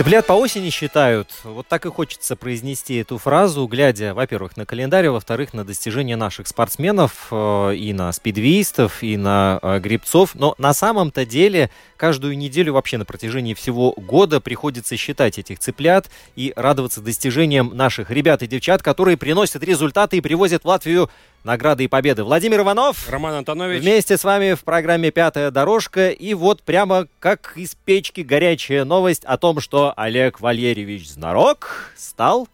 Цыплят по осени считают. Вот так и хочется произнести эту фразу, глядя, во-первых, на календарь, а во-вторых, на достижения наших спортсменов, э, и на спидвистов, и на э, грибцов. Но на самом-то деле каждую неделю вообще на протяжении всего года приходится считать этих цыплят и радоваться достижениям наших ребят и девчат, которые приносят результаты и привозят в Латвию награды и победы. Владимир Иванов. Роман Антонович. Вместе с вами в программе «Пятая дорожка». И вот прямо как из печки горячая новость о том, что Олег Валерьевич Знарок стал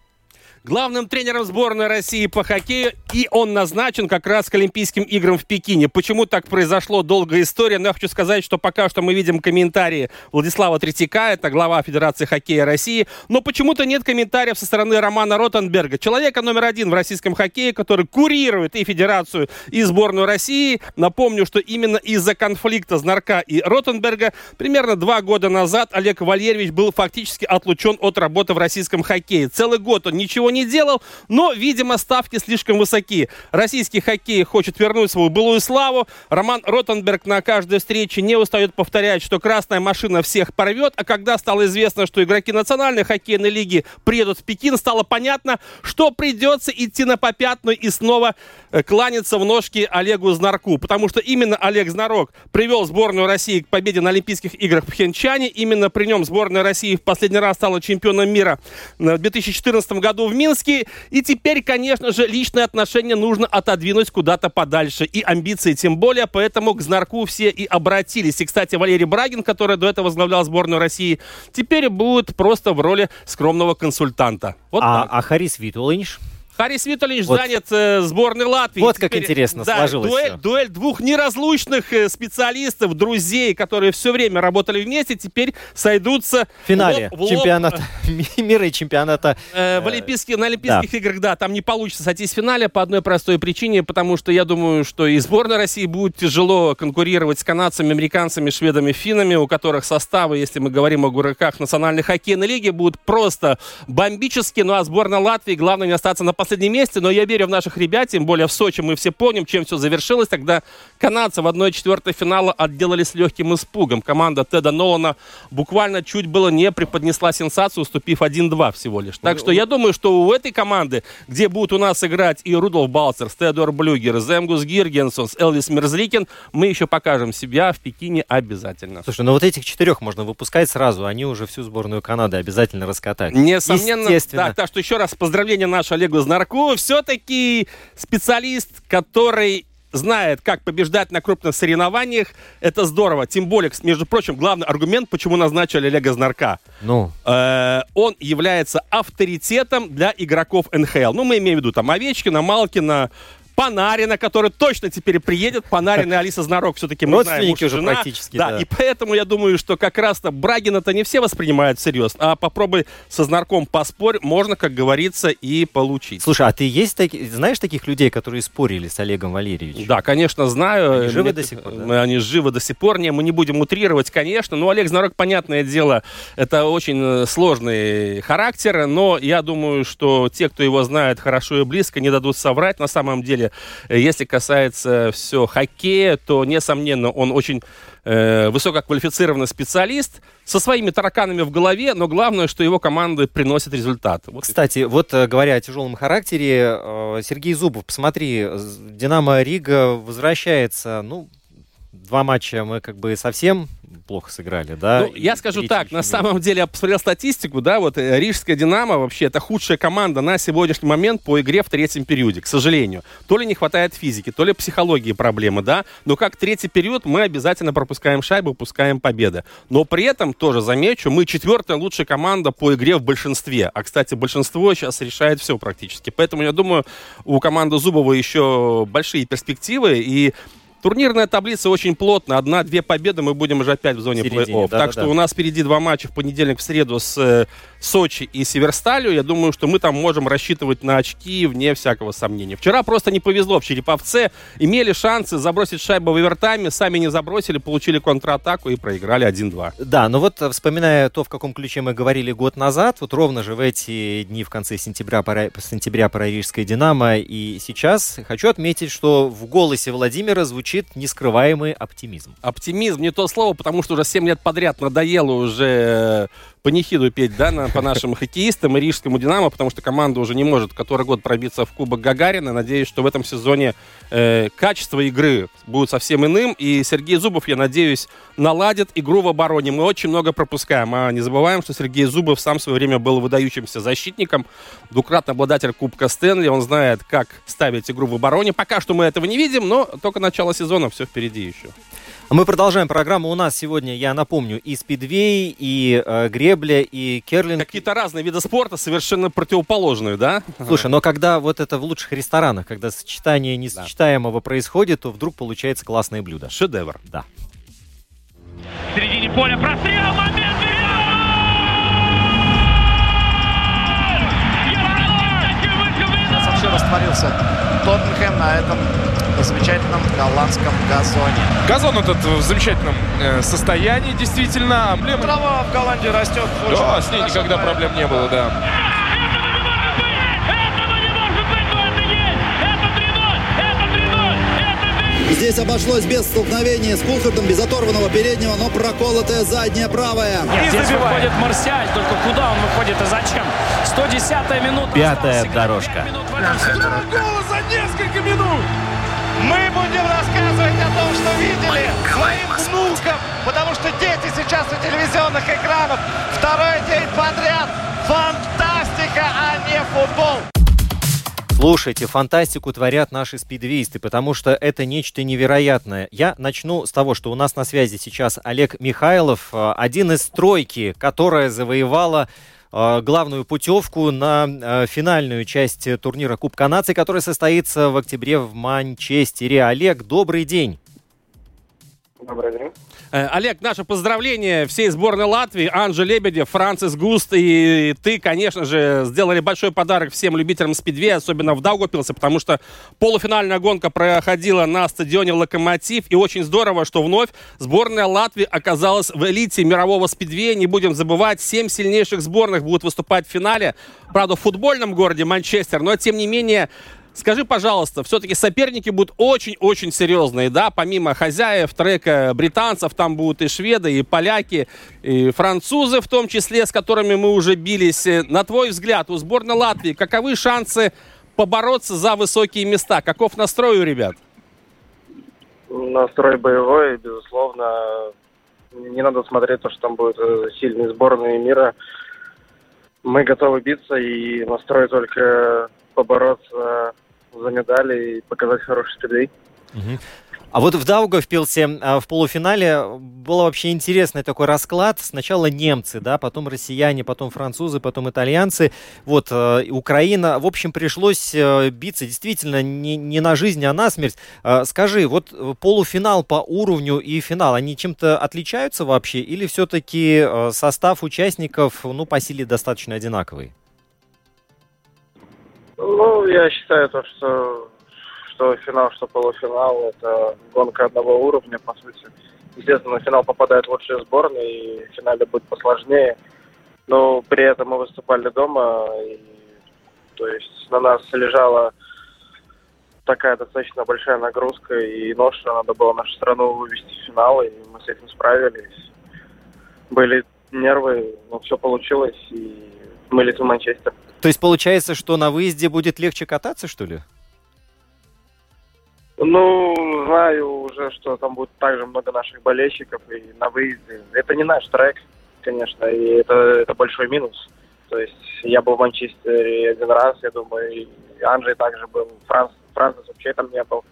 главным тренером сборной России по хоккею, и он назначен как раз к Олимпийским играм в Пекине. Почему так произошло, долгая история, но я хочу сказать, что пока что мы видим комментарии Владислава Третьяка, это глава Федерации хоккея России, но почему-то нет комментариев со стороны Романа Ротенберга, человека номер один в российском хоккее, который курирует и Федерацию, и сборную России. Напомню, что именно из-за конфликта Знарка и Ротенберга примерно два года назад Олег Валерьевич был фактически отлучен от работы в российском хоккее. Целый год он ничего не не делал, но, видимо, ставки слишком высоки. Российский хоккей хочет вернуть свою былую славу. Роман Ротенберг на каждой встрече не устает повторять, что красная машина всех порвет. А когда стало известно, что игроки национальной хоккейной лиги приедут в Пекин, стало понятно, что придется идти на попятную и снова э, кланяться в ножки Олегу Знарку. Потому что именно Олег Знарок привел сборную России к победе на Олимпийских играх в Пхенчане. Именно при нем сборная России в последний раз стала чемпионом мира в 2014 году в Минске. Минске. И теперь, конечно же, личные отношения нужно отодвинуть куда-то подальше. И амбиции тем более, поэтому к Знарку все и обратились. И, кстати, Валерий Брагин, который до этого возглавлял сборную России, теперь будет просто в роли скромного консультанта. Вот а, а Харис Витулинш? Харис Виталич вот. занят э, сборной Латвии. Вот Теперь, как интересно да, сложилось дуэль, все. дуэль двух неразлучных э, специалистов, друзей, которые все время работали вместе, теперь сойдутся в финале лоб, в лоб. чемпионата мира и чемпионата э, в Олимпийских, на Олимпийских да. играх. Да, там не получится сойтись в финале по одной простой причине, потому что я думаю, что и сборная России будет тяжело конкурировать с канадцами, американцами, шведами, финнами, у которых составы, если мы говорим о игроках национальной хоккейной лиги, будут просто бомбические. Ну а сборная Латвии, главное не остаться на последнем месте, но я верю в наших ребят, тем более в Сочи мы все помним, чем все завершилось. Тогда канадцы в 1-4 финала отделались легким испугом. Команда Теда Нолана буквально чуть было не преподнесла сенсацию, уступив 1-2 всего лишь. Так что я думаю, что у этой команды, где будут у нас играть и Рудolf Балцер, Теодор Блюгер, Земгус Гиргенсон, Элвис Мерзликин, мы еще покажем себя в Пекине обязательно. Слушай, ну вот этих четырех можно выпускать сразу, они уже всю сборную Канады обязательно раскатают. Несомненно. Так, так что еще раз поздравления наш Олегу Знар Марков все-таки специалист, который знает, как побеждать на крупных соревнованиях. Это здорово. Тем более, между прочим, главный аргумент, почему назначили Олега Знарка. Ну? Э, он является авторитетом для игроков НХЛ. Ну, мы имеем в виду там Овечкина, Малкина, Панарина, который точно теперь приедет. Панарин и Алиса Знарок все-таки мы знаем, уже жена. практически. Да, да, и поэтому я думаю, что как раз-то Брагина-то не все воспринимают всерьез, а попробуй со Знарком поспорь, можно, как говорится, и получить. Слушай, а ты есть таки, знаешь таких людей, которые спорили с Олегом Валерьевичем? Да, конечно, знаю. Они живы Мне, до сих пор, да? Они живы до сих пор. Не, мы не будем утрировать, конечно. Но Олег Знарок, понятное дело, это очень э, сложный характер, но я думаю, что те, кто его знает хорошо и близко, не дадут соврать. На самом деле Э, если касается все хоккея, то, несомненно, он очень э, высококвалифицированный специалист со своими тараканами в голове, но главное, что его команды приносят результат. Вот Кстати, вот э, говоря о тяжелом характере, э, Сергей Зубов, посмотри, Динамо Рига возвращается, ну, два матча мы как бы совсем плохо сыграли, да? Ну, я скажу так, на самом деле я посмотрел статистику, да, вот э, Рижская Динамо вообще это худшая команда на сегодняшний момент по игре в третьем периоде, к сожалению. То ли не хватает физики, то ли психологии проблемы, да, но как третий период мы обязательно пропускаем шайбу, пускаем победы. Но при этом, тоже замечу, мы четвертая лучшая команда по игре в большинстве. А, кстати, большинство сейчас решает все практически. Поэтому, я думаю, у команды Зубова еще большие перспективы, и Турнирная таблица очень плотная. Одна-две победы, мы будем уже опять в зоне плей-офф. Да, так да, что да. у нас впереди два матча в понедельник, в среду с э, Сочи и Северсталью. Я думаю, что мы там можем рассчитывать на очки вне всякого сомнения. Вчера просто не повезло в Череповце. Имели шансы забросить шайбу в овертайме, сами не забросили, получили контратаку и проиграли 1-2. Да, но вот э, вспоминая то, в каком ключе мы говорили год назад, вот ровно же в эти дни в конце сентября, пора, сентября про Рижское Динамо и сейчас, хочу отметить, что в голосе Владимира звучит нескрываемый оптимизм. Оптимизм не то слово, потому что уже 7 лет подряд надоело уже панихиду петь, да, на, по нашим хоккеистам и рижскому «Динамо», потому что команда уже не может который год пробиться в Кубок Гагарина. Надеюсь, что в этом сезоне э, качество игры будет совсем иным, и Сергей Зубов, я надеюсь, наладит игру в обороне. Мы очень много пропускаем, а не забываем, что Сергей Зубов сам в свое время был выдающимся защитником, двукратный обладатель Кубка Стэнли, он знает, как ставить игру в обороне. Пока что мы этого не видим, но только начало сезона, все впереди еще. Мы продолжаем программу. У нас сегодня, я напомню, и спидвей, и э, гребля, и керлинг. Какие-то разные виды спорта, совершенно противоположные, да? Слушай, но когда вот это в лучших ресторанах, когда сочетание несочетаемого да. происходит, то вдруг получается классное блюдо. Шедевр. Да. В середине поля прострел, момент! Вообще растворился Тоттенхэм на этом замечательном голландском газоне. Газон этот в замечательном э, состоянии, действительно. Трава в Голландии растет. Да, с ней никогда проблем не было, да. Здесь обошлось без столкновения с Кулхардом, без оторванного переднего, но проколотая задняя правая. Нет, здесь забивает. выходит Марсиаль, только куда он выходит и зачем? 110-я минута. Пятая дорожка. Гола за несколько минут! Мы будем рассказывать о том, что видели своим внукам, потому что дети сейчас у телевизионных экранов. Второй день подряд. Фантастика, а не футбол. Слушайте, фантастику творят наши спидвисты, потому что это нечто невероятное. Я начну с того, что у нас на связи сейчас Олег Михайлов, э, один из тройки, которая завоевала главную путевку на э, финальную часть турнира Кубка наций, который состоится в октябре в Манчестере. Олег, добрый день. Добрый день. Э, Олег, наше поздравление всей сборной Латвии, Анже Лебедев, Францис Густ. И ты, конечно же, сделали большой подарок всем любителям спидвея, особенно в Даугапилсе, потому что полуфинальная гонка проходила на стадионе Локомотив, и очень здорово, что вновь сборная Латвии оказалась в элите мирового спидвея. Не будем забывать, семь сильнейших сборных будут выступать в финале, правда, в футбольном городе Манчестер, но тем не менее Скажи, пожалуйста, все-таки соперники будут очень-очень серьезные, да? Помимо хозяев трека британцев, там будут и шведы, и поляки, и французы в том числе, с которыми мы уже бились. На твой взгляд, у сборной Латвии каковы шансы побороться за высокие места? Каков настрой у ребят? Настрой боевой, безусловно. Не надо смотреть то, что там будут э, сильные сборные мира. Мы готовы биться и настрой только побороться за медали и показать хороший стрелей. Угу. А вот в Даугавпилсе а, в полуфинале был вообще интересный такой расклад. Сначала немцы, да, потом россияне, потом французы, потом итальянцы. Вот э, Украина. В общем, пришлось э, биться действительно не, не на жизнь, а на смерть. Э, скажи, вот полуфинал по уровню и финал, они чем-то отличаются вообще? Или все-таки состав участников, ну, по силе достаточно одинаковый? Ну, я считаю то, что что финал, что полуфинал, это гонка одного уровня, по сути. Естественно, на финал попадают лучшие сборные, и в финале будет посложнее. Но при этом мы выступали дома, и, то есть на нас лежала такая достаточно большая нагрузка и ноша. Надо было нашу страну вывести в финал, и мы с этим справились. Были нервы, но все получилось, и мы летим в Манчестер. То есть получается, что на выезде будет легче кататься, что ли? Ну, знаю уже, что там будет также много наших болельщиков и на выезде. Это не наш трек, конечно, и это, это большой минус. То есть я был в Манчестере один раз, я думаю, и Анджей также был, Франц, Францис вообще там не был.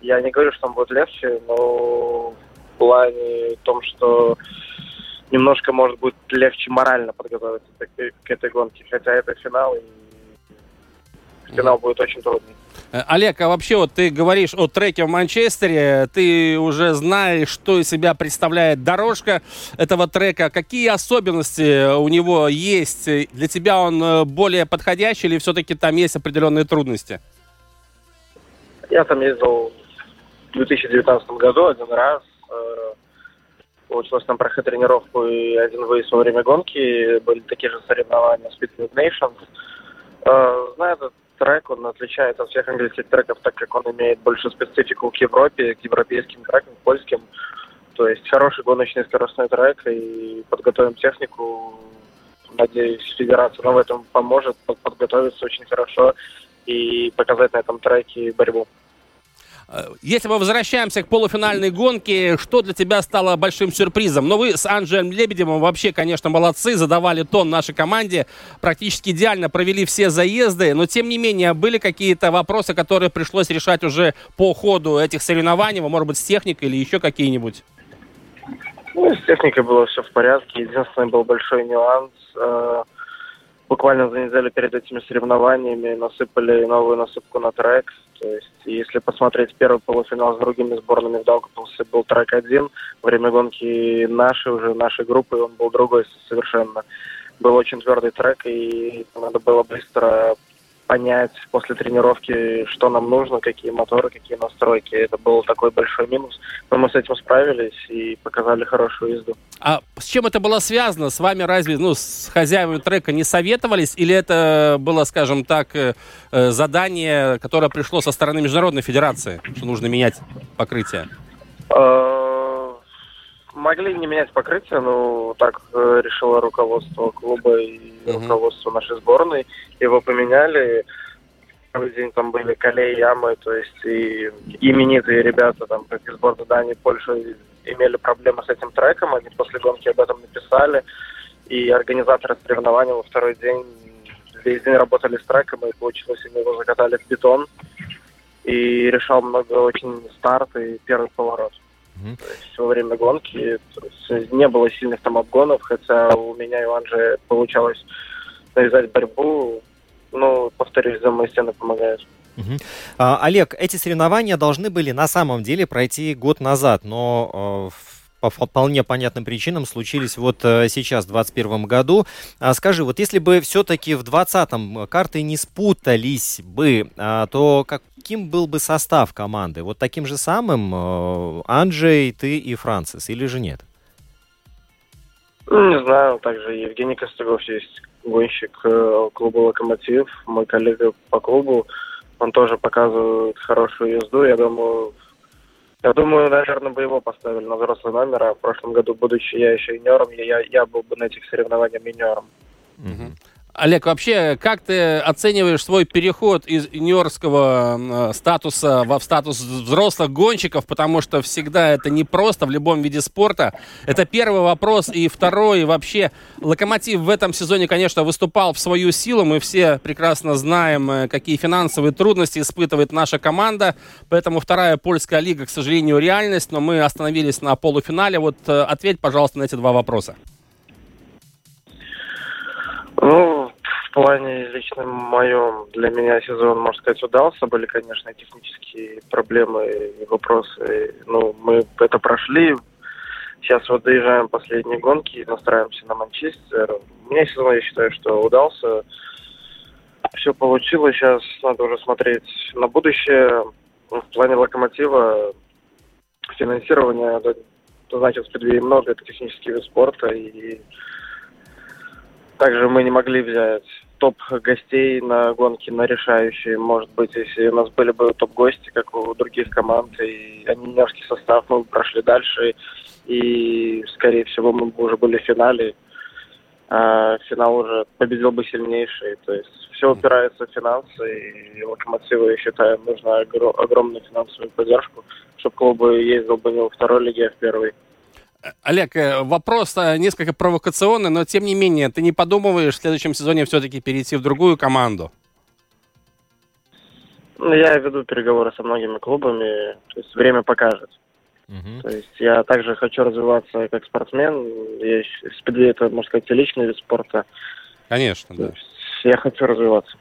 Я не говорю, что там будет легче, но в плане том, что немножко, может быть, легче морально подготовиться к, этой гонке. Хотя это финал, и финал будет очень трудный. Э, Олег, а вообще вот ты говоришь о треке в Манчестере, ты уже знаешь, что из себя представляет дорожка этого трека. Какие особенности у него есть? Для тебя он э, более подходящий или все-таки там есть определенные трудности? Я там ездил в 2019 году один раз. Э, получилось там проехать тренировку и один выезд во время гонки. Были такие же соревнования Speed Nations. Знаю этот трек, он отличается от всех английских треков, так как он имеет больше специфику к Европе, к европейским трекам, к польским. То есть хороший гоночный скоростной трек, и подготовим технику. Надеюсь, федерация нам в этом поможет подготовиться очень хорошо и показать на этом треке борьбу. Если мы возвращаемся к полуфинальной гонке, что для тебя стало большим сюрпризом? Ну, вы с Анджеем Лебедевым вообще, конечно, молодцы, задавали тон нашей команде, практически идеально провели все заезды, но, тем не менее, были какие-то вопросы, которые пришлось решать уже по ходу этих соревнований, может быть, с техникой или еще какие-нибудь? Ну, с техникой было все в порядке. Единственный был большой нюанс. Э, буквально за неделю перед этими соревнованиями насыпали новую насыпку на трек. То есть, если посмотреть первый полуфинал с другими сборными в Даугавпилсе, был трек один. Время гонки нашей, уже нашей группы, он был другой совершенно. Был очень твердый трек, и надо было быстро понять после тренировки, что нам нужно, какие моторы, какие настройки. Это был такой большой минус. Но мы с этим справились и показали хорошую езду. А с чем это было связано? С вами разве, ну, с хозяевами трека не советовались? Или это было, скажем так, э, э, задание, которое пришло со стороны Международной Федерации, что нужно менять покрытие? Э, могли не менять покрытие, но так решило руководство клуба и uh-huh. руководство нашей сборной. Его поменяли. Первый день там были колеи, ямы, то есть и именитые ребята, там, как из сборной Дании, Польши, имели проблемы с этим треком. Они после гонки об этом написали. И организаторы соревнований во второй день весь день работали с треком, и получилось, они его закатали в бетон. И решал много очень старт и первый поворот. То есть во время гонки не было сильных там обгонов, хотя у меня и у Анжи получалось навязать борьбу. Ну, повторюсь, за мои стены помогают. Угу. А, Олег, эти соревнования должны были на самом деле пройти год назад, но э, по вполне понятным причинам случились вот э, сейчас, в 2021 году. А скажи, вот если бы все-таки в 2020-м карты не спутались бы, а, то каким был бы состав команды? Вот таким же самым э, Анджей, ты и Францис, или же нет? Не знаю, также Евгений Костюгов есть гонщик клуба «Локомотив», мой коллега по клубу. Он тоже показывает хорошую езду. Я думаю, я думаю, наверное, бы его поставили на взрослый номер, а в прошлом году, будучи я еще юниором, я, я был бы на этих соревнованиях юниором. Угу. Олег, вообще, как ты оцениваешь свой переход из юниорского э, статуса в статус взрослых гонщиков, потому что всегда это непросто в любом виде спорта. Это первый вопрос. И второй, вообще, Локомотив в этом сезоне, конечно, выступал в свою силу. Мы все прекрасно знаем, э, какие финансовые трудности испытывает наша команда. Поэтому вторая польская лига, к сожалению, реальность. Но мы остановились на полуфинале. Вот э, ответь, пожалуйста, на эти два вопроса. Ну, плане лично моем для меня сезон, можно сказать, удался. Были, конечно, технические проблемы и вопросы. Ну, мы это прошли. Сейчас вот доезжаем последние гонки, настраиваемся на Манчестер. Меня сезон, я считаю, что удался. Все получилось. Сейчас надо уже смотреть на будущее. В плане локомотива финансирование, значит, в преддверии много, это технический вид спорта. И также мы не могли взять топ гостей на гонки, на решающие. Может быть, если у нас были бы топ-гости, как у других команд, и они юниорский состав, мы бы прошли дальше, и, скорее всего, мы бы уже были в финале. а финал уже победил бы сильнейший. То есть все упирается в финансы, и Локомотиву, я считаю, нужна огромную финансовую поддержку, чтобы клуб ездил бы не во второй лиге, а в первой. Олег, э, вопрос э, несколько провокационный, но тем не менее, ты не подумываешь в следующем сезоне все-таки перейти в другую команду? Ну, я веду переговоры со многими клубами, то есть время покажет. Угу. То есть я также хочу развиваться как спортсмен. Я, это, можно сказать, личный вид спорта. Конечно, то да. Я хочу развиваться.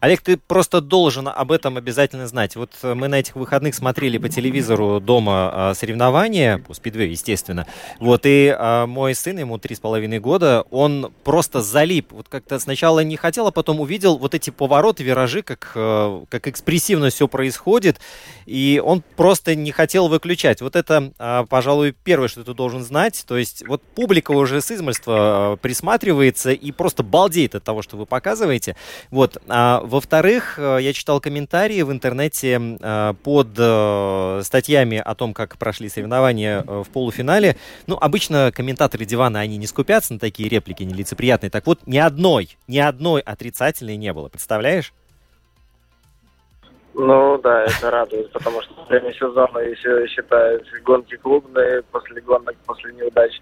Олег, ты просто должен об этом обязательно знать. Вот э, мы на этих выходных смотрели по телевизору дома а, соревнования, по спидвею, естественно. Вот, и а, мой сын, ему три с половиной года, он просто залип. Вот как-то сначала не хотел, а потом увидел вот эти повороты, виражи, как, э, как экспрессивно все происходит. И он просто не хотел выключать. Вот это, а, пожалуй, первое, что ты должен знать. То есть вот публика уже с измольства присматривается и просто балдеет от того, что вы показываете. Вот, вот. А, во-вторых, э, я читал комментарии в интернете а, под а, статьями о том, как прошли соревнования в полуфинале. Ну, обычно комментаторы дивана, они не скупятся на такие реплики нелицеприятные. Так вот, ни одной, ни одной отрицательной не было. Представляешь? Ну да, это радует, потому что во время сезона, если считают гонки клубные, после гонок, после неудач,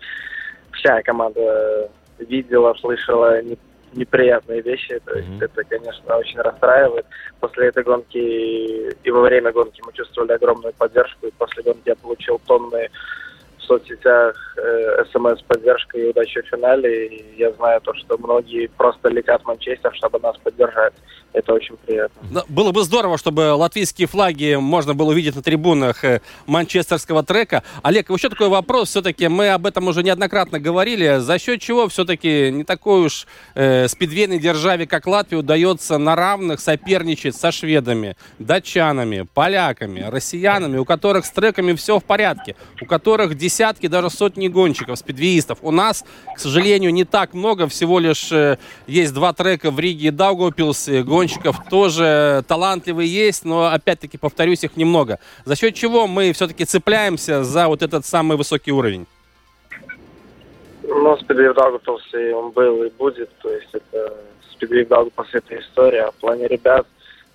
вся команда видела, слышала неприятные вещи. То есть mm-hmm. это, конечно, очень расстраивает. После этой гонки и во время гонки мы чувствовали огромную поддержку. И после гонки я получил тонны соцсетях э, смс-поддержка и удачи в финале. И я знаю то, что многие просто летят в Манчестер, чтобы нас поддержать. Это очень приятно. Да, было бы здорово, чтобы латвийские флаги можно было увидеть на трибунах э, манчестерского трека. Олег, еще такой вопрос. Все-таки мы об этом уже неоднократно говорили. За счет чего все-таки не такой уж э, спидвейной державе, как Латвия, удается на равных соперничать со шведами, датчанами, поляками, россиянами, у которых с треками все в порядке, у которых десятки, даже сотни гонщиков, спидвеистов. У нас, к сожалению, не так много. Всего лишь э, есть два трека в Риге и Даугавпилсе гонщиков тоже талантливые есть, но опять-таки, повторюсь, их немного. За счет чего мы все-таки цепляемся за вот этот самый высокий уровень? Ну, Спидвей в он был и будет, то есть это Спидвей в это история. В плане ребят,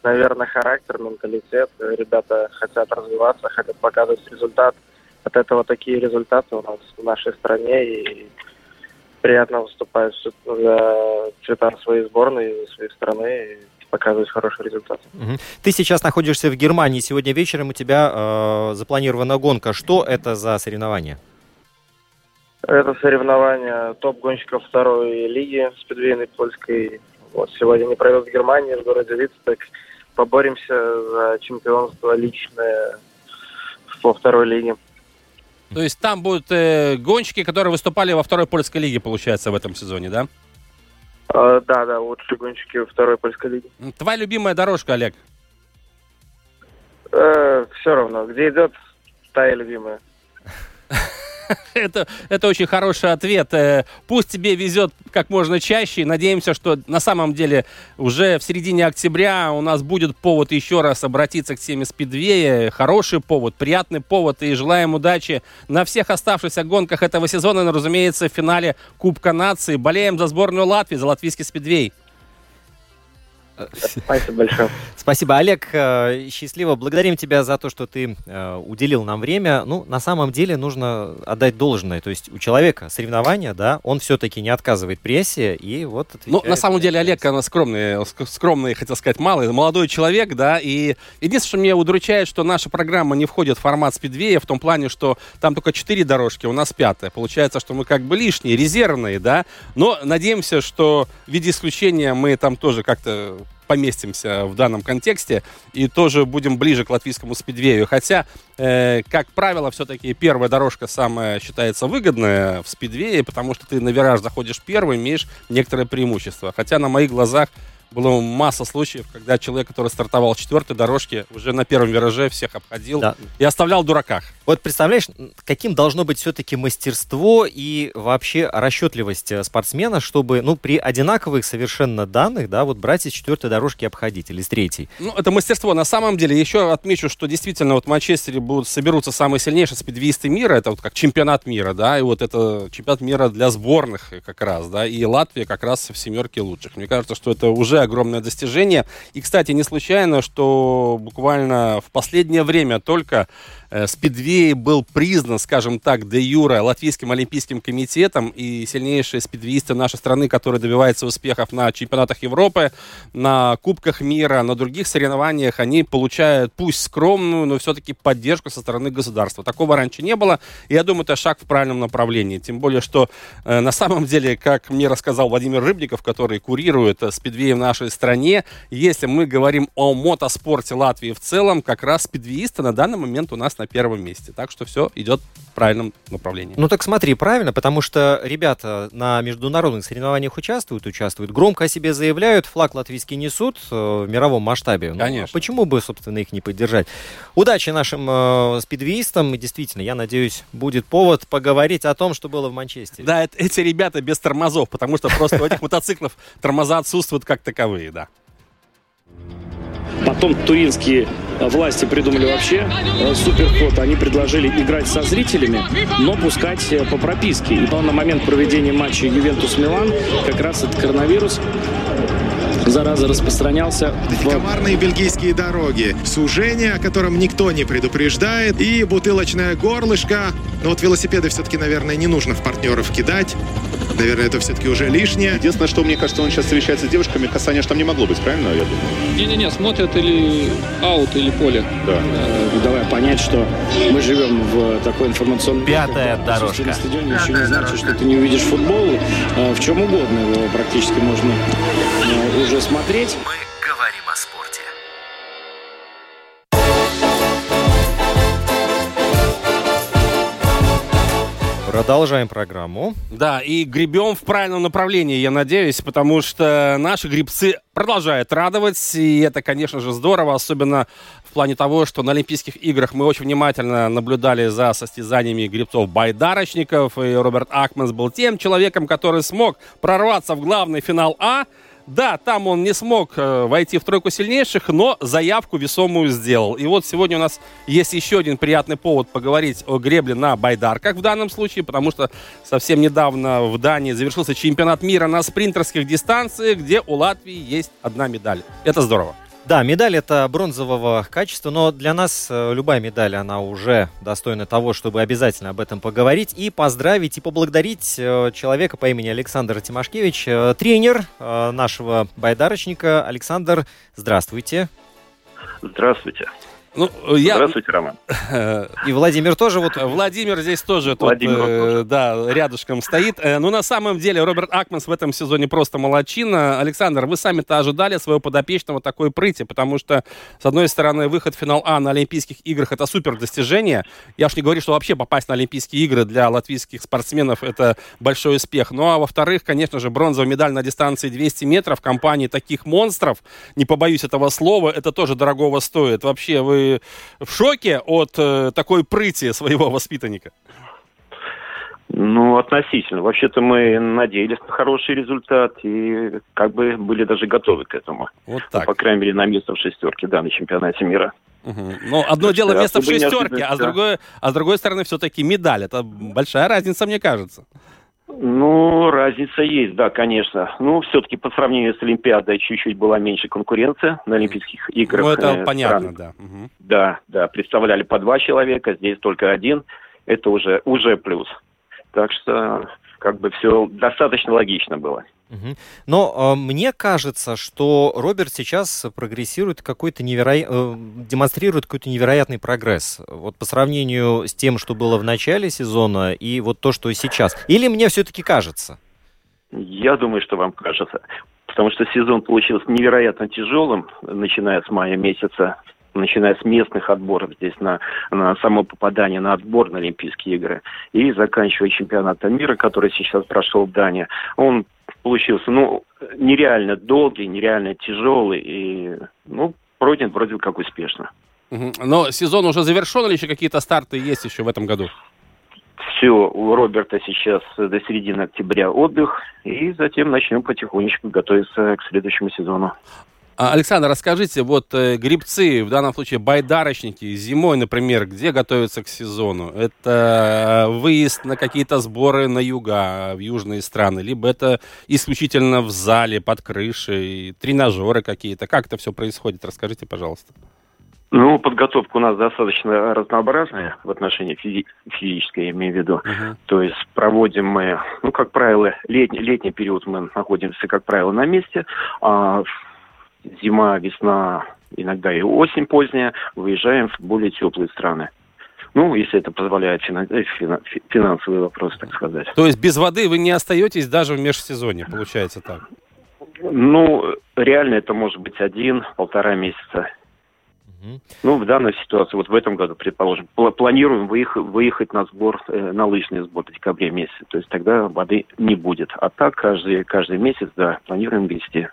наверное, характер, менталитет. Ребята хотят развиваться, хотят показывать результат. От этого такие результаты у нас в нашей стране, и приятно выступать за цвета своей сборной, своей страны показывать хороший результат. Угу. Ты сейчас находишься в Германии. Сегодня вечером у тебя э, запланирована гонка. Что это за соревнование? Это соревнование топ-гонщиков второй лиги спидвейной польской. Вот сегодня не провел в Германии, в городе Вицтек. Поборемся за чемпионство личное во второй лиге. То есть там будут э, гонщики, которые выступали во второй польской лиге, получается, в этом сезоне, да? А, да, да, лучшие гонщики второй польской лиги. Твоя любимая дорожка, Олег? Э, все равно, где идет, та и любимая. это, это очень хороший ответ. Э, пусть тебе везет как можно чаще. Надеемся, что на самом деле уже в середине октября у нас будет повод еще раз обратиться к теме спидвея. Хороший повод, приятный повод. И желаем удачи на всех оставшихся гонках этого сезона. И, разумеется, в финале Кубка нации. Болеем за сборную Латвии, за латвийский спидвей. Спасибо большое. Спасибо, Олег. Э, счастливо. Благодарим тебя за то, что ты э, уделил нам время. Ну, на самом деле нужно отдать должное. То есть у человека соревнования, да, он все-таки не отказывает прессе и вот Ну, на самом деле Олег, она скромный, скромный, хотел сказать, малый, молодой человек, да, и единственное, что меня удручает, что наша программа не входит в формат спидвея в том плане, что там только четыре дорожки, у нас пятая. Получается, что мы как бы лишние, резервные, да, но надеемся, что в виде исключения мы там тоже как-то поместимся в данном контексте и тоже будем ближе к латвийскому спидвею. Хотя, э, как правило, все-таки первая дорожка самая считается выгодная в спидвее, потому что ты на вираж заходишь первый, имеешь некоторое преимущество. Хотя на моих глазах было масса случаев, когда человек, который стартовал в четвертой дорожке, уже на первом вираже всех обходил Да. и оставлял в дураках. Вот представляешь, каким должно быть все-таки мастерство и вообще расчетливость э, спортсмена, чтобы, ну, при одинаковых совершенно данных, да, вот брать из четвертой дорожки и обходить, или с третьей. Ну, это мастерство. На самом деле, еще отмечу, что действительно вот в Манчестере будут, соберутся самые сильнейшие спидвисты мира. Это вот как чемпионат мира, да, и вот это чемпионат мира для сборных как раз, да, и Латвия как раз в семерке лучших. Мне кажется, что это уже огромное достижение. И, кстати, не случайно, что буквально в последнее время только спидвей был признан, скажем так, де юра Латвийским олимпийским комитетом и сильнейшие спидвеисты нашей страны, которые добиваются успехов на чемпионатах Европы, на Кубках мира, на других соревнованиях, они получают, пусть скромную, но все-таки поддержку со стороны государства. Такого раньше не было, и я думаю, это шаг в правильном направлении. Тем более, что э, на самом деле, как мне рассказал Владимир Рыбников, который курирует э, в нашей стране, если мы говорим о мотоспорте Латвии в целом, как раз спидвеисты на данный момент у нас на первом месте. Так что все идет в правильном направлении. Ну так смотри, правильно, потому что ребята на международных соревнованиях участвуют, участвуют, громко о себе заявляют, флаг латвийский несут э, в мировом масштабе. Ну, Конечно. почему бы, собственно, их не поддержать? Удачи нашим э, спидвеистам, и действительно, я надеюсь, будет повод поговорить о том, что было в Манчестере. Да, это- эти ребята без тормозов, потому что просто у этих мотоциклов тормоза отсутствуют как таковые, да. Потом туринские э, власти придумали вообще э, суперход. Они предложили играть со зрителями, но пускать э, по прописке. И на момент проведения матча Ювентус-Милан как раз этот коронавирус зараза распространялся в Коварные бельгийские дороги, сужение, о котором никто не предупреждает, и бутылочное горлышко. Но вот велосипеды все-таки, наверное, не нужно в партнеров кидать. Наверное, это все-таки уже лишнее. Единственное, что мне кажется, он сейчас встречается с девушками, касания ж там не могло быть, правильно, я думаю? Не-не-не, смотрят или аут, или поле. Да. Давай понять, что мы живем в такой информационной... Пятая присутствие дорожка. На стадионе еще не значит, что ты не увидишь футбол. Э, В чем угодно его практически можно э, уже смотреть. Мы Продолжаем программу. Да, и гребем в правильном направлении, я надеюсь, потому что наши грибцы продолжают радовать, и это, конечно же, здорово, особенно в плане того, что на Олимпийских играх мы очень внимательно наблюдали за состязаниями грибцов-байдарочников, и Роберт Акманс был тем человеком, который смог прорваться в главный финал А, да, там он не смог э, войти в тройку сильнейших, но заявку весомую сделал. И вот сегодня у нас есть еще один приятный повод поговорить о гребле на байдарках в данном случае, потому что совсем недавно в Дании завершился чемпионат мира на спринтерских дистанциях, где у Латвии есть одна медаль. Это здорово. Да, медаль это бронзового качества, но для нас э, любая медаль, она уже достойна того, чтобы обязательно об этом поговорить и поздравить и поблагодарить э, человека по имени Александр Тимошкевич, э, тренер нашего байдарочника. Александр, здравствуйте. Здравствуйте. Ну, я... Здравствуйте, Роман. И Владимир тоже вот... Владимир здесь тоже, тут, Владимир вот э, тоже. да, рядышком стоит. Э, ну, на самом деле, Роберт Акманс в этом сезоне просто молочина. Александр, вы сами-то ожидали своего подопечного такой прыти, потому что, с одной стороны, выход в финал А на Олимпийских играх – это супер достижение. Я уж не говорю, что вообще попасть на Олимпийские игры для латвийских спортсменов – это большой успех. Ну, а во-вторых, конечно же, бронзовая медаль на дистанции 200 метров в компании таких монстров, не побоюсь этого слова, это тоже дорогого стоит. Вообще, вы в шоке от э, такой прыти своего воспитанника? Ну, относительно. Вообще-то мы надеялись на хороший результат и как бы были даже готовы к этому. Вот Ну, так. по крайней мере, на место в шестерке, да, на чемпионате мира. Мгм. Ну, одно Так дело место в шестерке, а с другой, а с другой стороны все-таки медаль. Это большая разница, мне кажется. Ну, разница есть, да, конечно. Ну, все-таки по сравнению с Олимпиадой чуть-чуть была меньше конкуренция на Олимпийских играх. Ну, это Э, понятно, да. Мгм. Да, да, представляли по два человека, здесь только один. Это уже, уже плюс. Так что, как бы все достаточно логично было. Но э, мне кажется, что Роберт сейчас прогрессирует какой-то невероятный, демонстрирует какой-то невероятный прогресс. Вот по сравнению с тем, что было в начале сезона, и вот то, что сейчас. Или мне все-таки кажется? Я думаю, что вам кажется. Потому что сезон получился невероятно тяжелым, начиная с мая месяца, начиная с местных отборов здесь на, на само попадание на отбор на Олимпийские игры и заканчивая чемпионатом мира, который сейчас прошел в Дании. Он получился, ну, нереально долгий, нереально тяжелый и, ну, пройден вроде как успешно. Но сезон уже завершен или еще какие-то старты есть еще в этом году? Все, у Роберта сейчас до середины октября отдых, и затем начнем потихонечку готовиться к следующему сезону. А, Александр, расскажите, вот э, грибцы, в данном случае байдарочники, зимой, например, где готовятся к сезону? Это э, выезд на какие-то сборы на юга, в южные страны, либо это исключительно в зале, под крышей, тренажеры какие-то? Как это все происходит? Расскажите, пожалуйста. Ну, подготовка у нас достаточно разнообразная в отношении физи- физической, я имею в виду. Uh-huh. То есть проводим мы, ну, как правило, летний, летний период мы находимся, как правило, на месте, а зима, весна, иногда и осень поздняя, выезжаем в более теплые страны. Ну, если это позволяет э, финансовый вопрос, так сказать. То есть без воды вы не остаетесь даже в межсезонье, получается так? Ну, реально это может быть один-полтора месяца. Ну, в данной ситуации, вот в этом году, предположим, планируем выехать, выехать на сбор, э, на лыжный сбор в декабре месяце. То есть тогда воды не будет. А так каждый, каждый месяц, да, планируем вести.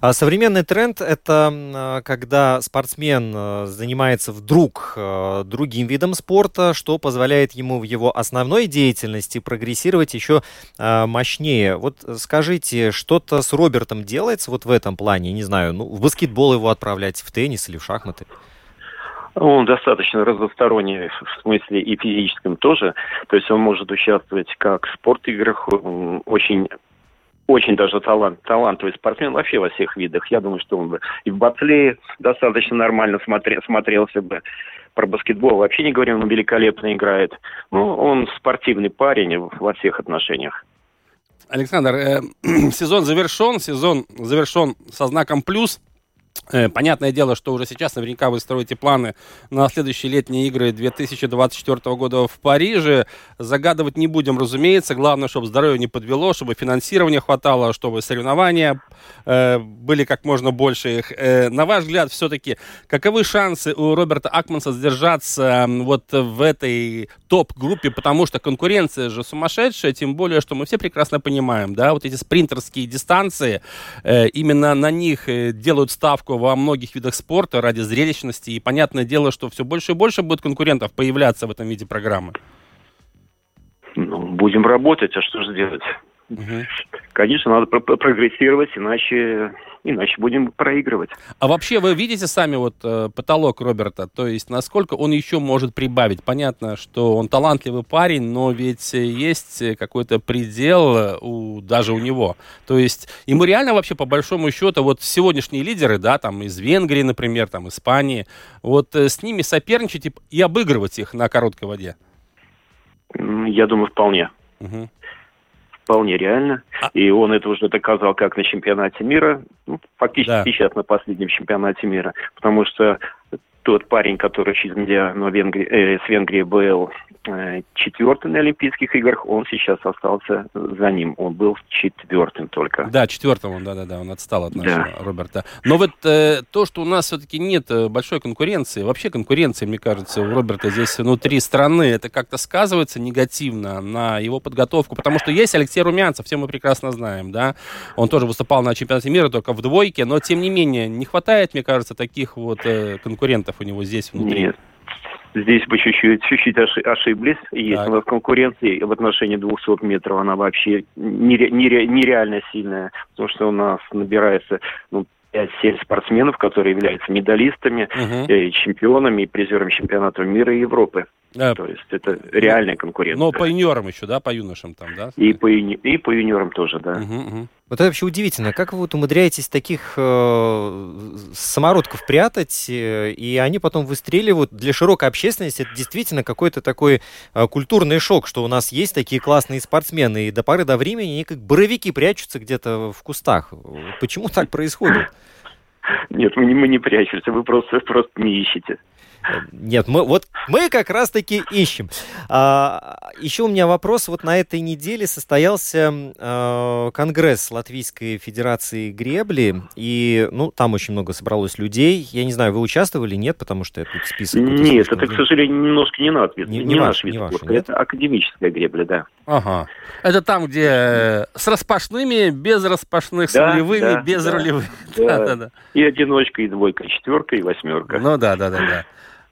А современный тренд – это а, когда спортсмен а, занимается вдруг а, другим видом спорта, что позволяет ему в его основной деятельности прогрессировать еще мощнее. Вот скажите, что-то с Робертом делается вот в этом плане? Не знаю, ну, в баскетбол его отправлять, в теннис или в шахматы? Он достаточно разносторонний в смысле и физическом тоже. То есть он может участвовать как в спорт-играх, очень очень даже талант, талантливый спортсмен вообще во всех видах. Я думаю, что он бы и в бацлее достаточно нормально смотрел, смотрелся бы. Про баскетбол вообще не говорим, он великолепно играет. Ну, он спортивный парень во всех отношениях. Александр, э, сезон завершен, сезон завершен со знаком плюс. Э, понятное дело, что уже сейчас наверняка вы строите планы на следующие летние игры 2024 года в Париже. Загадывать не будем, разумеется. Главное, чтобы здоровье не подвело, чтобы финансирования хватало, чтобы соревнования э, были как можно больше. Э, на ваш взгляд, все-таки, каковы шансы у Роберта Акманса сдержаться вот в этой топ-группе, потому что конкуренция же сумасшедшая, тем более, что мы все прекрасно понимаем, да, вот эти спринтерские дистанции, э, именно на них э, делают ставку во многих видах спорта ради зрелищности. И понятное дело, что все больше и больше будет конкурентов появляться в этом виде программы. Ну, будем работать, а что же делать? Угу. Конечно, надо про прогрессировать, иначе, иначе будем проигрывать. А вообще вы видите сами вот э, потолок Роберта? То есть насколько он еще может прибавить? Понятно, что он талантливый парень, но ведь есть какой-то предел у, даже у него. То есть ему реально вообще по большому счету вот сегодняшние лидеры, да, там из Венгрии, например, там Испании, вот э, с ними соперничать и, и обыгрывать их на короткой воде? Я думаю, вполне. Угу вполне реально. И он это уже доказал как на чемпионате мира, ну, фактически да. сейчас на последнем чемпионате мира, потому что тот парень, который через медиану Венгрии, э, с Венгрии был э, четвертым на Олимпийских играх, он сейчас остался за ним. Он был четвертым только. Да, четвертым он, да-да-да, он отстал от нашего да. Роберта. Но вот э, то, что у нас все-таки нет э, большой конкуренции, вообще конкуренции, мне кажется, у Роберта здесь внутри страны, это как-то сказывается негативно на его подготовку, потому что есть Алексей Румянцев, все мы прекрасно знаем, да, он тоже выступал на чемпионате мира только в двойке, но тем не менее не хватает, мне кажется, таких вот э, конкурентов у него здесь внутри? Нет. Здесь бы чуть-чуть, чуть-чуть ошиблись. Есть так. у нас конкуренция в отношении 200 метров, она вообще нере, нере, нереально сильная, потому что у нас набирается ну, 5-7 спортсменов, которые являются медалистами, угу. чемпионами и призерами чемпионатов мира и Европы. А, То есть это реальная конкуренция. Но по юниорам еще, да, по юношам там, да? И по, и по юниорам тоже, да. Угу, угу. Вот это вообще удивительно. Как вы вот умудряетесь таких э, самородков прятать, э, и они потом выстреливают для широкой общественности? Это действительно какой-то такой э, культурный шок, что у нас есть такие классные спортсмены, и до поры до времени они как боровики прячутся где-то в кустах. Почему так происходит? Нет, мы не, мы не прячемся, вы просто, просто не ищете. Нет, мы вот мы как раз-таки ищем. А, еще у меня вопрос. Вот на этой неделе состоялся а, конгресс Латвийской Федерации гребли, и ну там очень много собралось людей. Я не знаю, вы участвовали, нет, потому что этот список. Нет, это, к сожалению, немножко не наш вид, Не- не, не наш ваш, вид не ваш, спорта. нет? Это академическая гребля, да. Ага. Это там, где э, с распашными, без распашных, с Да, рулевыми, да, без да. рулевых. Да. Да-да-да. И одиночка, и двойка, и четверка, и восьмерка. Ну да, да, да, да.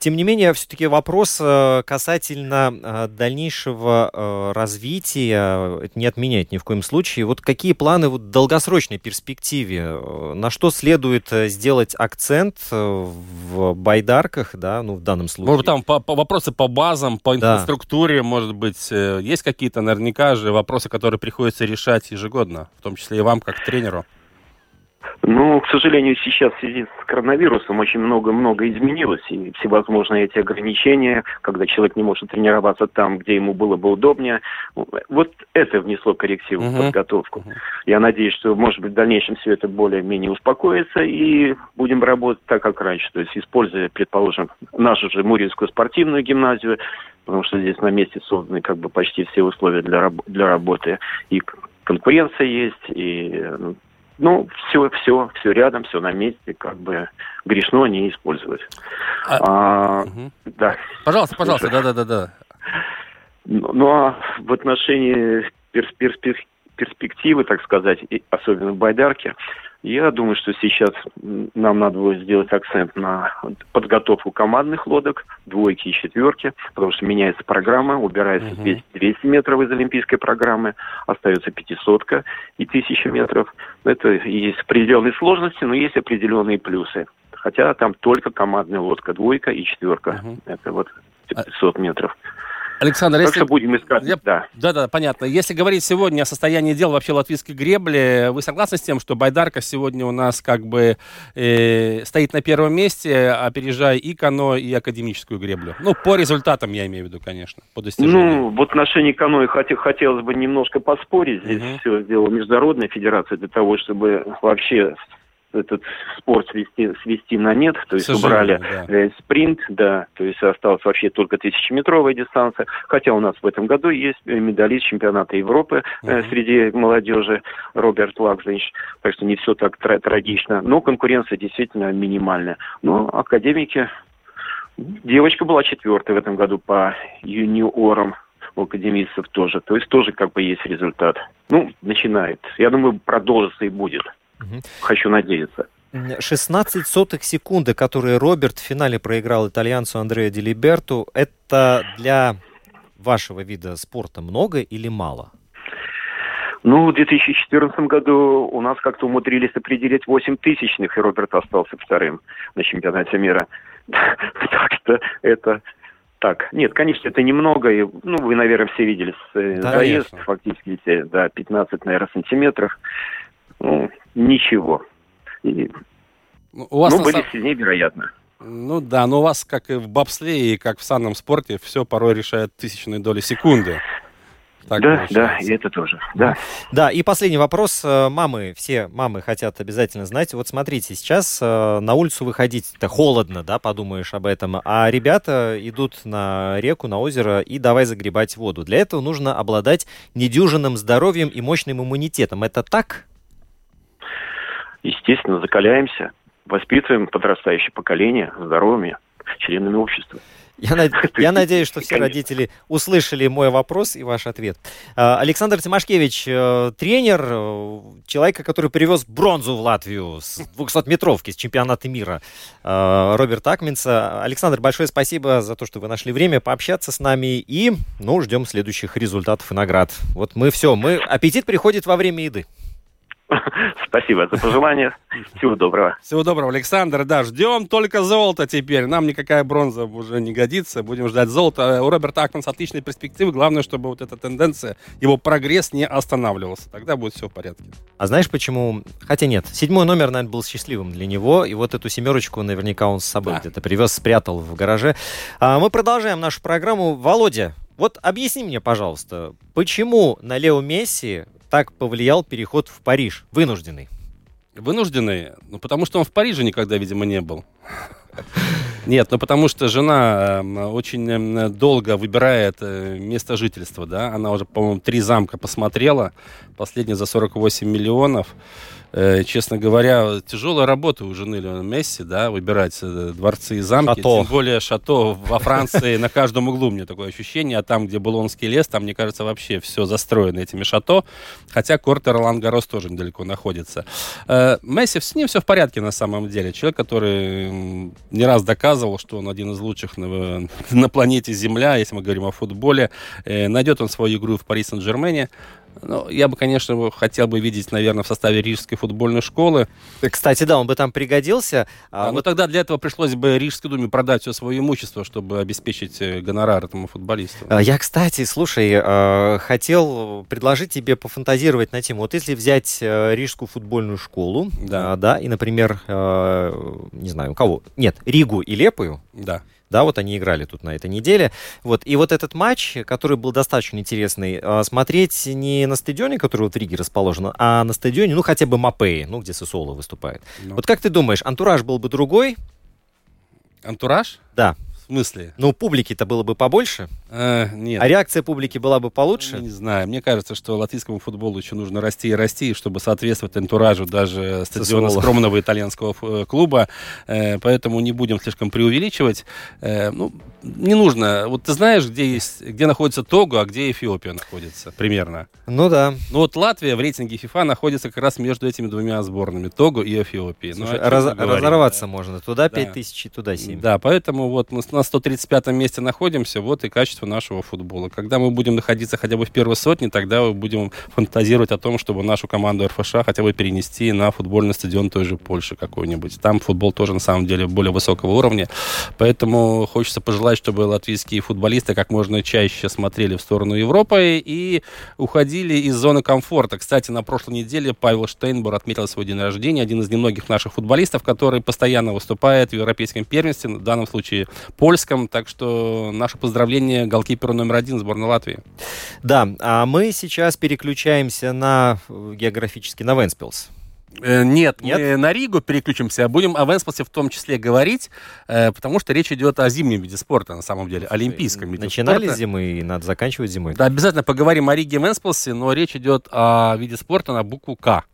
Тем не менее, все-таки вопрос э, касательно э, дальнейшего э, развития это не отменяет ни в коем случае. Вот какие планы в долгосрочной перспективе? На что следует сделать акцент в байдарках, да, ну в данном случае? Может, там по, по- вопросы по базам, по Да. инфраструктуре, может быть, есть какие-то наверняка же вопросы, которые приходится решать ежегодно, в том числе и вам, как тренеру. Ну, к сожалению, сейчас в связи с коронавирусом очень много-много изменилось, и всевозможные эти ограничения, когда человек не может тренироваться там, где ему было бы удобнее. Вот это внесло коррективы в Мгм. подготовку. Я надеюсь, что, может быть, в дальнейшем все это более-менее успокоится, и будем работать так, как раньше, то есть используя, предположим, нашу же Муринскую спортивную гимназию, потому что здесь на месте созданы как бы почти все условия для, раб- для работы, и конкуренция есть, и э, ну, все, все, все рядом, все на месте, как бы грешно не использовать. А, Да. Пожалуйста, пожалуйста, Слушай, да-да-да-да. Ну, ну, а в отношении перс- перс- перспективы, так сказать, и особенно в байдарке, я думаю, что сейчас нам надо будет сделать акцент на подготовку командных лодок, двойки и четверки, потому что меняется программа, убирается 200, 200 метров из олимпийской программы, остается пятисотка и тысяча метров. Это есть определенные сложности, но есть определенные плюсы. Хотя там только командная лодка, двойка и четверка. Это вот 500 метров. Александр, если... что будем искать, да. Да-да, понятно. Если говорить сегодня о состоянии дел вообще латвийской гребли, вы согласны с тем, что Байдарка сегодня у нас как бы э, стоит на первом месте, опережая и кано, и академическую греблю? Ну, по результатам я имею в виду, конечно, по достижениям. Ну, в отношении каноэ хоте- хотелось бы немножко поспорить. Здесь все сделала Международная Федерация для того, чтобы вообще этот спорт свести, свести на нет, то есть убрали э, спринт, да, то есть осталась вообще только тысячеметровая дистанция, хотя у нас в этом году есть э, медалист чемпионата Европы э, среди молодежи Роберт Лагзенч, так что не все так тра- трагично, но конкуренция действительно минимальная. Но академики, девочка была четвертой в этом году по юниорам, у академистов тоже, то есть тоже как бы есть результат. Ну, начинает. Я думаю, продолжится и будет. Хочу надеяться. 16 сотых секунды, которые Роберт в финале проиграл итальянцу Андреа Делиберту, это для вашего вида спорта много или мало? Ну, в 2014 году у нас как-то умудрились определить 8 тысячных, и Роберт остался вторым на чемпионате мира. Так что это так. Нет, конечно, это немного. И, ну, вы, наверное, все видели э, Да, заезд, конечно. фактически, все, да, 15, наверное, сантиметров. Ну, ничего. И, Ну, у вас ну, были самом- сильнее, вероятно. Ну да, но у вас, как и в бобслее, и как в санном спорте, все порой решает тысячные доли секунды. Так да, получается. да, и это тоже. Да. Да, и последний вопрос. Э, Мамы, все мамы хотят обязательно знать. Вот смотрите, сейчас э, на улицу выходить это холодно, да, подумаешь об этом. А ребята идут на реку, на озеро и давай загребать воду. Для этого нужно обладать недюжинным здоровьем и мощным иммунитетом. Это так? Естественно, закаляемся, воспитываем подрастающее поколение здоровыми членами общества. Я, над- я надеюсь, что все родители услышали мой вопрос и ваш ответ. А, Александр Тимошкевич, э, тренер, э, человека, который привез бронзу в Латвию с 200-метровки, с чемпионата мира, э, Роберт Акминца. Александр, большое спасибо за то, что вы нашли время пообщаться с нами и, ну, ждем следующих результатов и наград. Вот мы все, мы, аппетит приходит во время еды. Спасибо за пожелание. Всего доброго. Всего доброго, Александр. Да, ждем только золото теперь. Нам никакая бронза уже не годится. Будем ждать золота. У Роберта Акманса отличные перспективы. Главное, чтобы вот эта тенденция, его прогресс не останавливался. Тогда будет все в порядке. А знаешь почему? Хотя нет, седьмой номер, наверное, был счастливым для него, и вот эту семерочку наверняка он с собой где-то привез, спрятал в гараже. А мы продолжаем нашу программу. Володя, вот объясни мне, пожалуйста, почему на Лео Месси так повлиял переход в Париж, вынужденный? Вынужденный? Ну, потому что он в Париже никогда, видимо, не был. Нет, ну потому что жена э, очень э, долго выбирает э, место жительства, да. Она уже, по-моему, три замка посмотрела. Последний за 48 миллионов. Э, честно говоря, тяжелая работа у жены Леона Месси, да, выбирать э, дворцы и замки. Шато. Тем более шато во Франции на каждом углу, мне такое ощущение. А там, где Булонский лес, там, мне кажется, вообще все застроено этими шато. Хотя корт Ролан Гарос тоже недалеко находится. Э, Месси, с ним все в порядке на самом деле. Человек, который не раз доказывал, что он один из лучших на, на планете Земля, если мы говорим о футболе. Найдет он свою игру в Пари Сен-Жермене. Ну, я бы, конечно, хотел бы видеть, наверное, в составе Рижской футбольной школы. Кстати, да, он бы там пригодился. А Но вот тогда для этого пришлось бы Рижской думе продать все свое имущество, чтобы обеспечить э, гонорар этому футболисту. А, Я, кстати, слушай, э, хотел предложить тебе пофантазировать на тему. Вот если взять э, Рижскую футбольную школу, Да. а, да, и, например, не знаю, у кого? Нет, Ригу и Лепую, Да. Да, вот они играли тут на этой неделе. Вот, и вот этот матч, который был достаточно интересный, э, смотреть не на стадионе, который вот в Риге расположен, а на стадионе, ну, хотя бы Мапеи, ну, где Сосоло выступает. Ну. Вот как ты думаешь, антураж был бы другой? Антураж? Да. В смысле? Ну, публики-то было бы побольше, Э, нет. а реакция публики была бы получше. не знаю. Мне кажется, что латвийскому футболу еще нужно расти и расти, чтобы соответствовать антуражу даже стадиона Сосуоло. скромного итальянского ф- клуба. Э, Поэтому не будем слишком преувеличивать. Э, Ну, не нужно. Вот ты знаешь, где, есть, где находится Того, а где Эфиопия находится? Примерно. Ну да. Ну вот Латвия в рейтинге ФИФА находится как раз между этими двумя сборными, Того и Эфиопией. Ну, Слушай, чем раз- разорваться да? можно. Туда Да. 5 тысяч и туда 7. Да, поэтому вот мы на 135 месте находимся, вот и качество нашего футбола. Когда мы будем находиться хотя бы в первой сотне, тогда мы будем фантазировать о том, чтобы нашу команду РФШ хотя бы перенести на футбольный стадион той же Польши какой-нибудь. Там футбол тоже на самом деле более высокого уровня, поэтому хочется пожелать, чтобы латвийские футболисты как можно чаще смотрели в сторону Европы и уходили из зоны комфорта. Кстати, на прошлой неделе Павел Штейнбор отметил свой день рождения, один из немногих наших футболистов, который постоянно выступает в европейском первенстве, в данном случае польском, так что наше поздравление голкиперу номер один сборной Латвии. Да, а мы сейчас переключаемся на э, географически на Венспилс. Э, Нет, Нет? мы на Ригу переключимся, а будем о Венспилсе в том числе говорить, э, потому что речь идет о зимнем виде спорта, на самом деле, олимпийском виде Начинали спорта. зимы и надо заканчивать зимой. Да, обязательно поговорим о Риге и Венспилсе, но речь идет о виде спорта на букву К.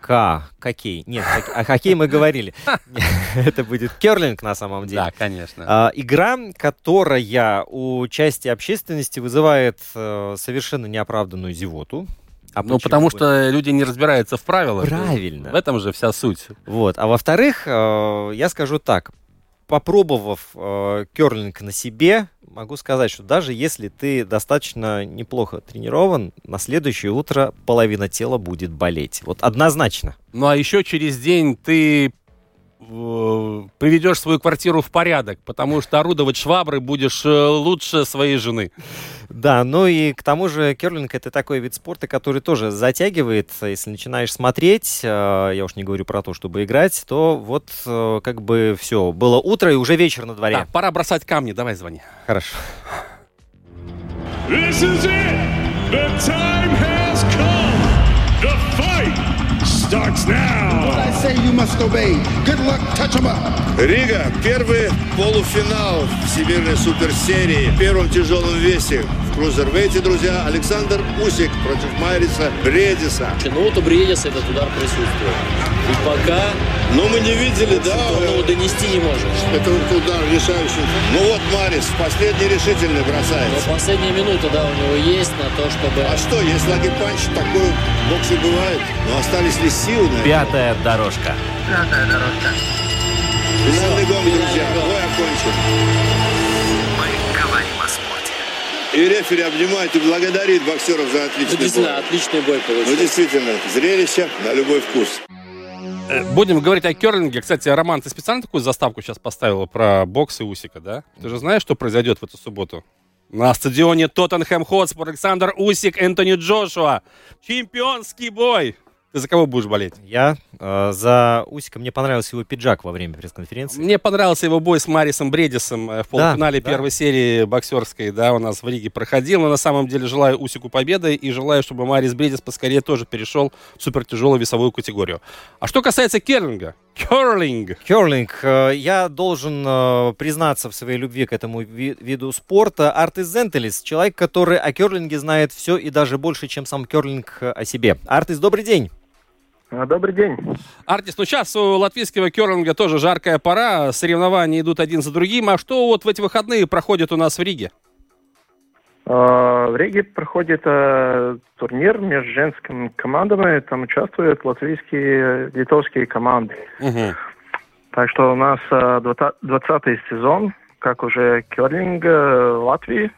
К, хоккей. Нет, о хоккее мы говорили. Это будет керлинг на самом деле. Да, конечно. А, игра, которая у части общественности вызывает э, совершенно неоправданную зевоту. А ну, потому что люди не разбираются в правилах. Правильно. В этом же вся суть. Вот. А во-вторых, э, я скажу так. Попробовав э, керлинг на себе, могу сказать, что даже если ты достаточно неплохо тренирован, на следующее утро половина тела будет болеть. Вот однозначно. Ну, а еще через день ты приведешь свою квартиру в порядок, потому что орудовать шваброй будешь э, лучше своей жены. Да, ну и к тому же керлинг это такой вид спорта, который тоже затягивает. Если начинаешь смотреть, э, я уж не говорю про то, чтобы играть, то вот э, как бы все, было утро и уже вечер на дворе. Так, пора бросать камни, давай звони. Хорошо. This is it. The time has starts now. What I say you must obey. Good luck, touch 'em up. Рига. Первый полуфинал Всемирной суперсерии в первом тяжелом весе. В крузервейте, друзья, Александр Усик против Майриса Бредиса. Ну вот у Бредиса этот удар присутствует. И пока... Но мы не видели, да? Он его донести не может. Это удар решающий. Ну вот Марис последний решительный бросается. Но последняя минута, да, у него есть на то, чтобы... А что, если lucky punch такой в боксе бывает? Но остались ли? Пятая дорожка. Пятая дорожка. Финальный гонг, друзья. Бой окончен. Мы говорим о спорте. И рефери обнимает и благодарит боксеров за Ну, отличный действительно, бой. отличный бой Ну, получился. действительно, зрелище на любой вкус. Э, Будем говорить о керлинге. Кстати, Роман, ты специально такую заставку сейчас поставила про бокс и Усика, да? Ты же знаешь, что произойдет в эту субботу? На стадионе Тоттенхэм Хотспор Александр Усик, Энтони Джошуа. Чемпионский бой. Ты за кого будешь болеть? Я э, за Усика, мне понравился его пиджак во время пресс-конференции. Мне понравился его бой с Марисом Бредисом э, в полуфинале да. первой серии боксерской, да, у нас в Риге проходил. Но на самом деле желаю Усику победы и желаю, чтобы Марис Бредис поскорее тоже перешел в супертяжелую весовую категорию. А что касается керлинга, Керлинг. Керлинг. Э, я должен э, признаться в своей любви к этому ви- виду спорта. Артис Зентелис, человек, который о керлинге знает все и даже больше, чем сам керлинг о себе. Артис, добрый день. Добрый день. Артис, ну сейчас у латвийского керлинга тоже жаркая пора, соревнования идут один за другим. А что вот в эти выходные проходит у нас в Риге? В Риге проходит э, турнир между женскими командами. Там участвуют латвийские, литовские команды. Угу. Так что у нас э, 20 сезон, как уже керлинг э, Латвии.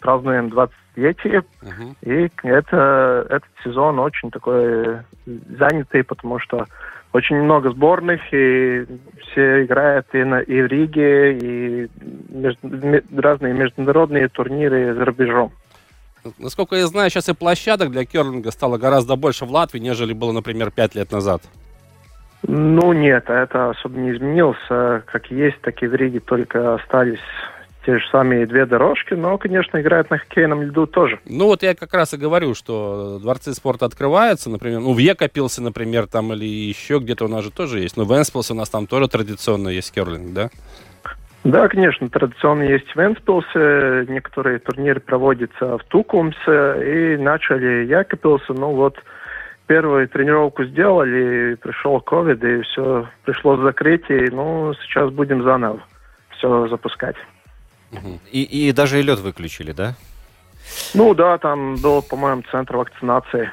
Празднуем 20-летие. Угу. И это, этот сезон очень такой занятый, потому что очень много сборных, и все играют и, на, и в Риге, и между, разные международные турниры за рубежом. Насколько я знаю, сейчас и площадок для керлинга стало гораздо больше в Латвии, нежели было, например, пять лет назад. Ну нет, это особо не изменилось. Как есть, так и в Риге только остались те же самые две дорожки, но, конечно, играют на хоккейном льду тоже. Ну вот я как раз и говорю, что дворцы спорта открываются, например, ну в Екапилсе, например, там или еще где-то у нас же тоже есть, но в Энспилсе у нас там тоже традиционно есть керлинг, да? Да, конечно, традиционно есть в Энспилсе, некоторые турниры проводятся в Тукумсе, и начали Якопилсе, ну вот первую тренировку сделали, пришел ковид, и все, пришлось закрыть, и ну сейчас будем заново все запускать. И, и даже и лед выключили, да? Ну да, там был, по-моему, центр вакцинации.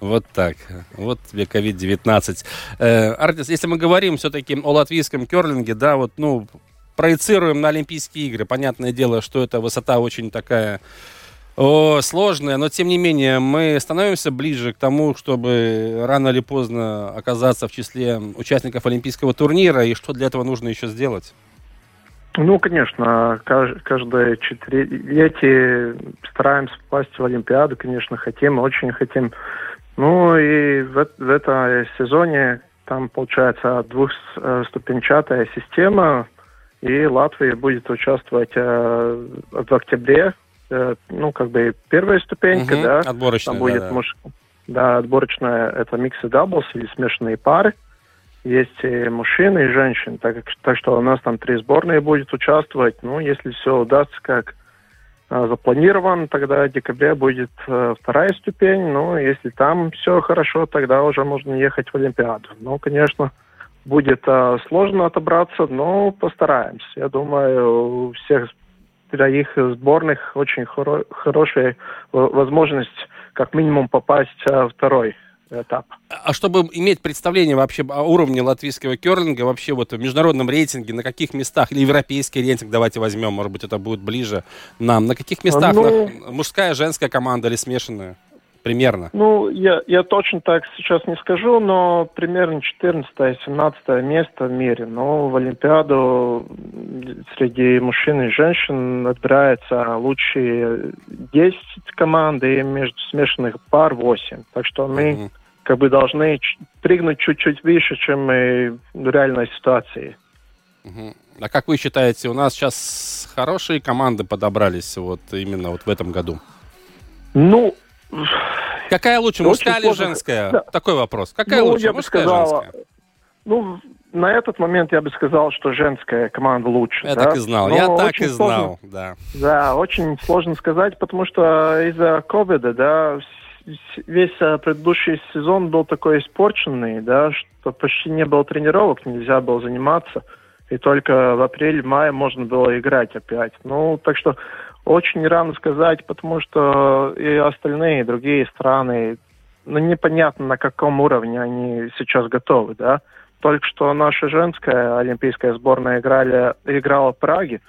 Вот так. Вот тебе COVID-19. Э, Артис, если мы говорим все-таки о латвийском керлинге, да, вот, ну, проецируем на Олимпийские игры. Понятное дело, что эта высота очень такая о, сложная, но тем не менее мы становимся ближе к тому, чтобы рано или поздно оказаться в числе участников Олимпийского турнира. И что для этого нужно еще сделать? Ну, конечно, каждое четырехлетие стараемся попасть в Олимпиаду, конечно, хотим, очень хотим. Ну и в, в этом сезоне там получается двухступенчатая система, и Латвия будет участвовать э, в октябре. Э, ну, как бы первая ступенька, Мгм, да. отборочная, Там будет да, да. муж- да, отборочная, это mixed doubles или смешанные пары. Есть и мужчины, и женщины. Так, так что у нас там три сборные будет участвовать. Ну, если все удастся как э, запланировано, тогда в декабре будет э, вторая ступень. Ну, если там все хорошо, тогда уже можно ехать в Олимпиаду. Ну, конечно, будет э, сложно отобраться, но постараемся. Я думаю, у всех троих сборных очень хоро- хорошая в- возможность как минимум попасть э, в второй этап. А чтобы иметь представление вообще о уровне латвийского керлинга, вообще вот в международном рейтинге, на каких местах, или европейский рейтинг, давайте возьмем, может быть, это будет ближе нам, на каких местах Ну- на- мужская, женская команда или смешанная? Примерно. Ну, я, я точно так сейчас не скажу, но примерно 14-17 место в мире. Но в Олимпиаду среди мужчин и женщин отбирается лучшие 10 команд и между смешанных пар 8. Так что мы как бы должны прыгнуть чуть-чуть выше, чем в реальной ситуации. А как вы считаете, у нас сейчас хорошие команды подобрались вот именно вот в этом году? Ну, Какая лучше, мужская или сложно. женская? Да. Такой вопрос. Какая Ну, лучше, я бы мужская сказал, или женская? Ну, на этот момент я бы сказал, что женская команда лучше. Я да. так и знал, Но я так и сложно- знал, да. Да, очень сложно сказать, потому что из-за ковида, да, весь э, предыдущий сезон был такой испорченный, да, что почти не было тренировок, нельзя было заниматься, и только в апреле-мае можно было играть опять. Ну, так что очень рано сказать, потому что и остальные, другие страны, ну, непонятно, на каком уровне они сейчас готовы, да. Только что наша женская олимпийская сборная играли, играла в Праге,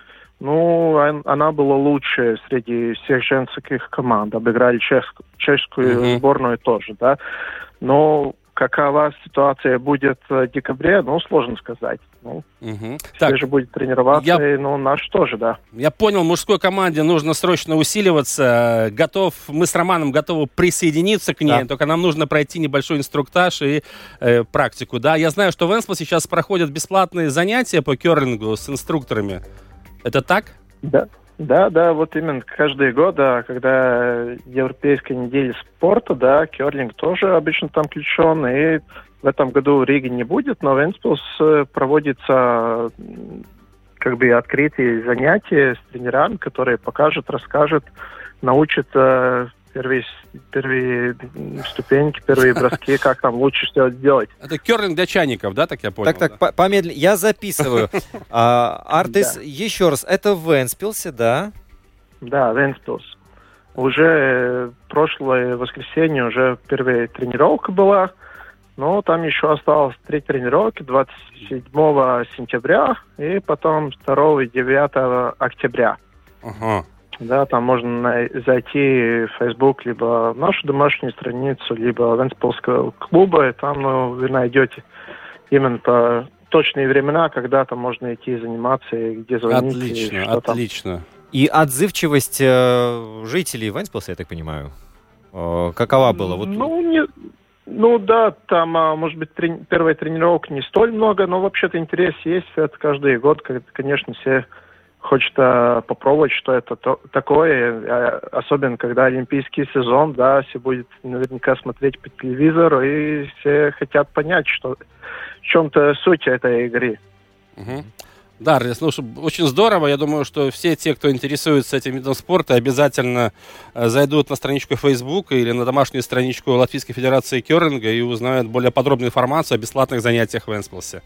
ну, он- она была лучше среди всех женских команд. Обыграли чешск- чешскую Мгм. сборную тоже, да. Но какова ситуация будет в декабре, ну, сложно сказать. Ну, все Так, же будет тренироваться, я- и, ну, наш тоже, да. Я понял, мужской команде нужно срочно усиливаться. Готов, мы с Романом готовы присоединиться к ней, Да. только нам нужно пройти небольшой инструктаж и э, практику. Да, я знаю, что в Энспо сейчас проходят бесплатные занятия по керлингу с инструкторами. Это так? Да, да, да, вот именно каждый год, да, когда Европейская неделя спорта, да, керлинг тоже обычно там включен, и в этом году Риги не будет, но в Венспилс э, проводится как бы открытые занятия с тренерами, которые покажут, расскажут, научат э, первые, первые ступеньки, первые броски, как там лучше все делать. Это керлинг для чайников, да, так я понял? Так, так, по- помедленнее. Я записываю. А, Артис, еще раз, это в Венспилсе, да? Да, Венспилс. Уже э, прошлое воскресенье уже первая тренировка была, но там еще осталось три тренировки 27 сентября и потом 2 и 9 октября. Ага. Да, там можно зайти в Facebook, либо в нашу домашнюю страницу, либо Венспилского клуба, и там ну, вы найдете именно по точные времена, когда там можно идти заниматься и где звонить. и Отлично, там. отлично. И отзывчивость э, жителей Венспилса, я так понимаю, э, какова была? Вот, Ну, не, ну да, там, а, может быть, трени- первая тренировка не столь много, но вообще-то интерес есть. Это каждый год, конечно, все хочет попробовать, что это то- такое, а, особенно когда олимпийский сезон, да, все будет наверняка смотреть по телевизору, и все хотят понять, что в чем-то суть этой игры. Мгм. Да, что- очень здорово. Я думаю, что все те, кто интересуется этим видом спорта, обязательно э, зайдут на страничку Facebook или на домашнюю страничку Латвийской Федерации Керлинга и узнают более подробную информацию о бесплатных занятиях в Энсплсе.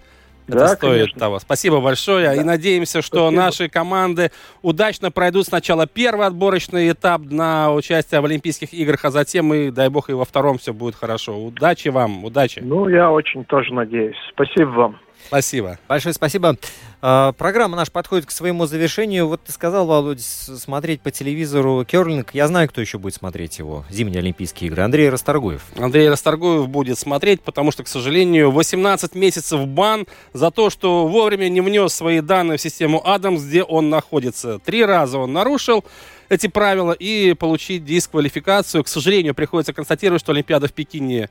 Это Да, стоит конечно. того. Спасибо большое. И надеемся, что Спасибо. наши команды удачно пройдут сначала первый отборочный этап на участие в Олимпийских играх, а затем и, дай бог, и во втором все будет хорошо. Удачи вам, удачи. Ну, я очень тоже надеюсь. Спасибо вам. Спасибо. Большое спасибо. А, Программа наша подходит к своему завершению. Вот ты сказал, Володь, смотреть по телевизору керлинг. Я знаю, кто еще будет смотреть его. Зимние Олимпийские игры. Андрей Расторгуев. Андрей Расторгуев будет смотреть, потому что, к сожалению, 18 месяцев бан за то, что вовремя не внес свои данные в систему Адамс, где он находится. Три раза он нарушил эти правила и получить дисквалификацию. К сожалению, приходится констатировать, что Олимпиада в Пекине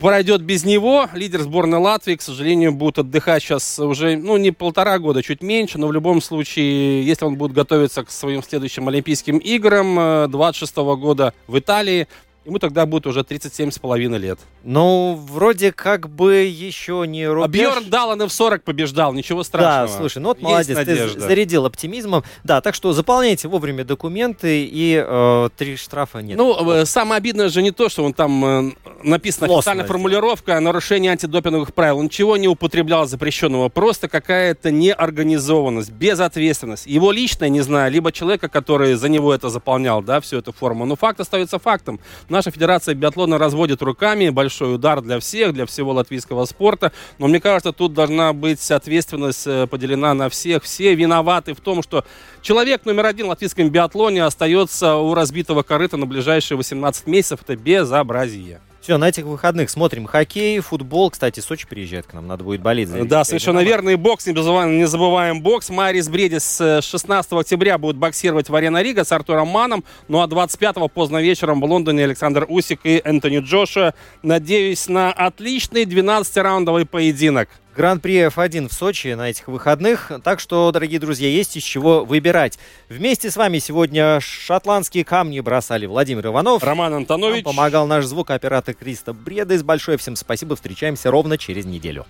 пройдет без него. Лидер сборной Латвии, к сожалению, будет отдыхать сейчас уже, ну, не полтора года, чуть меньше, но в любом случае, если он будет готовиться к своим следующим Олимпийским играм э, 26 года в Италии, ему тогда будет уже 37 с половиной лет. Ну, вроде как бы еще не А рубеж. Бьерн Даллан и в 40 побеждал, ничего страшного. Да, слушай, ну вот Есть молодец, надежда. ты зарядил оптимизмом. Да, так что заполняйте вовремя документы и э, три штрафа нет. Ну, э, самое обидное же не то, что он там э, написана Злостно официальная формулировка о нарушении антидопинговых правил. Он ничего не употреблял запрещенного, просто какая-то неорганизованность, безответственность. Его личное, не знаю, либо человека, который за него это заполнял, да, всю эту форму. Но факт остается фактом. Наша федерация биатлона разводит руками, большой удар для всех, для всего латвийского спорта. Но мне кажется, тут должна быть ответственность э, поделена на всех. Все виноваты в том, что человек номер один в латвийском биатлоне остается у разбитого корыта на ближайшие 18 месяцев. Это безобразие. Все, на этих выходных смотрим хоккей, футбол. Кстати, Сочи приезжает к нам, надо будет болеть. за Да, совершенно «Динамо». верно. И бокс, не забываем, не забываем бокс. Марис Бредис э, 16 октября будет боксировать в Арена Рига с Артуром Маном. Ну а 25 поздно вечером в Лондоне Александр Усик и Энтони Джошуа. Надеюсь на отличный 12-раундовый поединок. Гран-при F1 в Сочи на этих выходных. Так что, дорогие друзья, есть из чего выбирать. Вместе с вами сегодня шотландские камни бросали Владимир Иванов. Роман Антонович. Нам помогал наш звукооператор Кристоф Бредес. Большое всем спасибо. Встречаемся ровно через неделю.